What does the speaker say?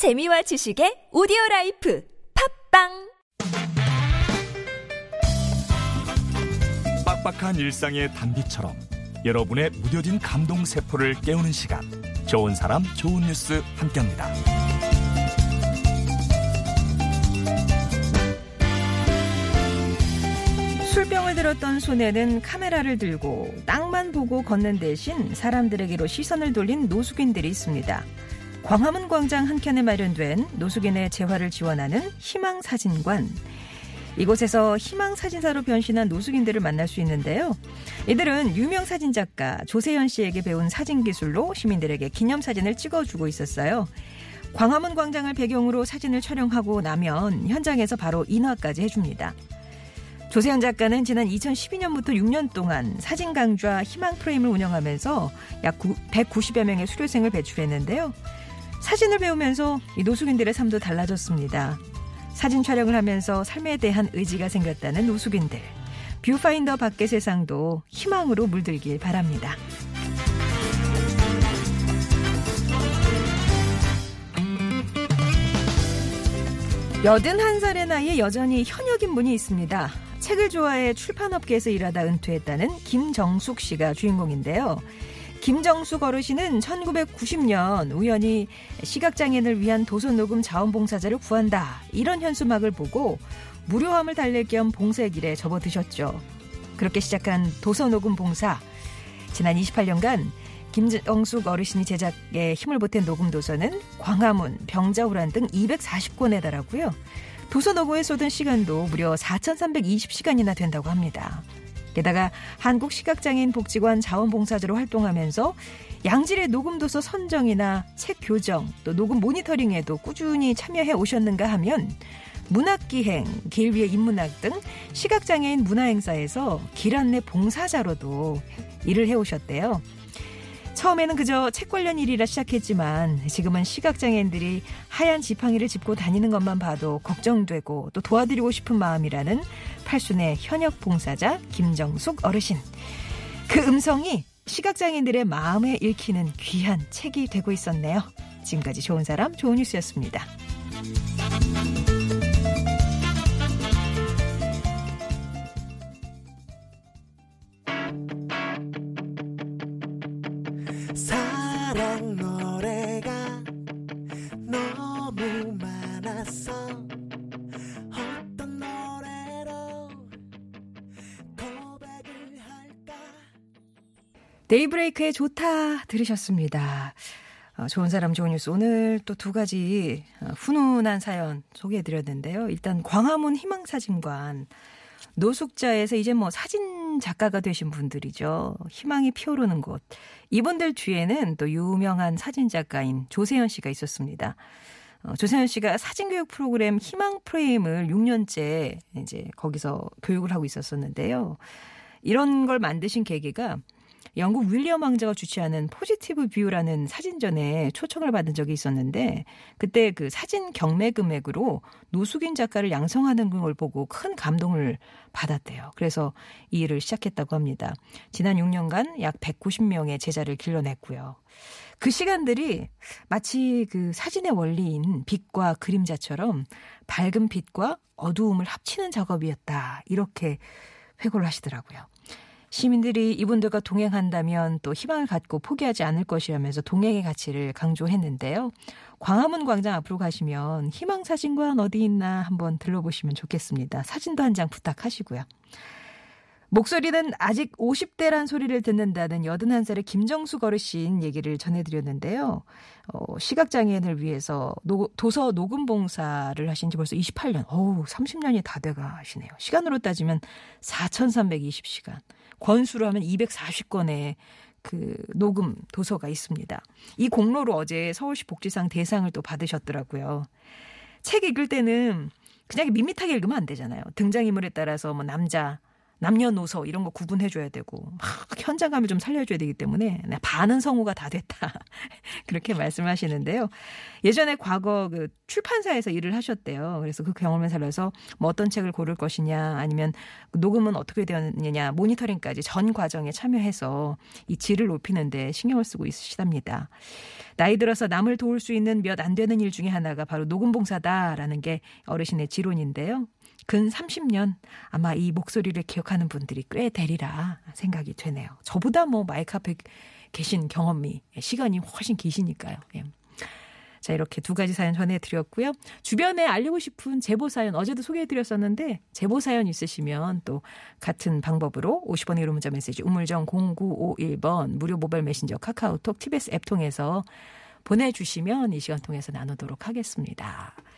재미와 지식의 오디오 life 팟빵 빡빡한 일상의 단비처럼 여러분의 무뎌진 감동 세포를 깨우는 시간 좋은 사람 좋은 뉴스 함께합니다. 술병을 들었던 손에는 카메라를 들고 땅만 보고 걷는 대신 사람들에게로 시선을 돌린 노숙인들이 있습니다. 광화문 광장 한켠에 마련된 노숙인의 재활을 지원하는 희망사진관. 이곳에서 희망사진사로 변신한 노숙인들을 만날 수 있는데요. 이들은 유명 사진작가 조세현 씨에게 배운 사진 기술로 시민들에게 기념사진을 찍어주고 있었어요. 광화문 광장을 배경으로 사진을 촬영하고 나면 현장에서 바로 인화까지 해줍니다. 조세현 작가는 지난 2012년부터 6년 동안 사진 강좌 희망 프레임을 운영하면서 약 190여 명의 수료생을 배출했는데요. 사진을 배우면서 이 노숙인들의 삶도 달라졌습니다. 사진 촬영을 하면서 삶에 대한 의지가 생겼다는 노숙인들. 뷰파인더 밖의 세상도 희망으로 물들길 바랍니다. 여든 한 살의 나이에 여전히 현역인 분이 있습니다. 책을 좋아해 출판업계에서 일하다 은퇴했다는 김정숙 씨가 주인공인데요. 김정숙 어르신은 1990년 우연히 시각장애인을 위한 도서녹음 자원봉사자를 구한다. 이런 현수막을 보고 무료함을 달랠 겸 봉사길에 접어드셨죠. 그렇게 시작한 도서녹음 봉사. 지난 28년간 김정숙 어르신이 제작에 힘을 보탠 녹음 도서는 광화문, 병자호란 등 240권에 달하고요. 도서 녹음에 쏟은 시간도 무려 4,320시간이나 된다고 합니다. 게다가 한국 시각장애인 복지관 자원봉사자로 활동하면서 양질의 녹음 도서 선정이나 책 교정, 또 녹음 모니터링에도 꾸준히 참여해 오셨는가 하면 문학기행, 길 위의 인문학 등 시각장애인 문화행사에서 길 안내 봉사자로도 일을 해오셨대요. 처음에는 그저 책 관련 일이라 시작했지만 지금은 시각장애인들이 하얀 지팡이를 짚고 다니는 것만 봐도 걱정되고 또 도와드리고 싶은 마음이라는 팔순의 현역 봉사자 김정숙 어르신. 그 음성이 시각장애인들의 마음에 읽히는 귀한 책이 되고 있었네요. 지금까지 좋은 사람 좋은 뉴스였습니다. 사랑 노래가 너무 많았어 어떤 노래로 고백을 할까 데이브레이크의 좋다 들으셨습니다. 어, 좋은 사람 좋은 뉴스 오늘 또 두 가지 어, 훈훈한 사연 소개해드렸는데요. 일단 광화문 희망사진관 노숙자에서 이제 뭐 사진 작가가 되신 분들이죠. 희망이 피어오르는 곳. 이분들 뒤에는 또 유명한 사진 작가인 조세현 씨가 있었습니다. 어, 조세현 씨가 사진교육 프로그램 희망 프레임을 6년째 이제 거기서 교육을 하고 있었었는데요. 이런 걸 만드신 계기가 영국 윌리엄 왕자가 주최하는 Positive View라는 사진전에 초청을 받은 적이 있었는데 그때 그 사진 경매 금액으로 노숙인 작가를 양성하는 걸 보고 큰 감동을 받았대요. 그래서 이 일을 시작했다고 합니다. 지난 6년간 약 190명의 제자를 길러냈고요. 그 시간들이 마치 그 사진의 원리인 빛과 그림자처럼 밝은 빛과 어두움을 합치는 작업이었다. 이렇게 회고를 하시더라고요. 시민들이 이분들과 동행한다면 또 희망을 갖고 포기하지 않을 것이라면서 동행의 가치를 강조했는데요. 광화문 광장 앞으로 가시면 희망사진관 어디 있나 한번 들러보시면 좋겠습니다. 사진도 한 장 부탁하시고요. 목소리는 아직 50대란 소리를 듣는다는 81살의 김정숙 어르신 얘기를 전해드렸는데요. 어, 시각장애인을 위해서 노, 도서 녹음 봉사를 하신 지 벌써 28년, 어우, 30년이 다 돼가 하시네요. 시간으로 따지면 4,320시간. 권수로 하면 240건의 그 녹음 도서가 있습니다. 이 공로로 어제 서울시 복지상 대상을 또 받으셨더라고요. 책 읽을 때는 그냥 밋밋하게 읽으면 안 되잖아요. 등장인물에 따라서 뭐 남자, 남녀노소 이런 거 구분해줘야 되고 막 현장감을 좀 살려줘야 되기 때문에 나 반은 성우가 다 됐다 그렇게 말씀하시는데요. 예전에 과거 그 출판사에서 일을 하셨대요. 그래서 그 경험을 살려서 뭐 어떤 책을 고를 것이냐 아니면 녹음은 어떻게 되었느냐 모니터링까지 전 과정에 참여해서 이 질을 높이는데 신경을 쓰고 있으시답니다. 나이 들어서 남을 도울 수 있는 몇 안 되는 일 중에 하나가 바로 녹음 봉사다라는 게 어르신의 지론인데요. 근 30년 아마 이 목소리를 기억 하는 분들이 꽤 되리라 생각이 되네요. 저보다 뭐 마이크 앞에 계신 경험이 시간이 훨씬 기시니까요. 예. 자, 이렇게 두 가지 사연 전해드렸고요. 주변에 알리고 싶은 제보 사연, 어제도 소개해드렸었는데, 제보 사연 있으시면 또 같은 방법으로 50번의 유료 문자 메시지, 우물정 0951번, 무료 모바일 메신저 카카오톡, TBS 앱 통해서 보내주시면 이 시간 통해서 나누도록 하겠습니다.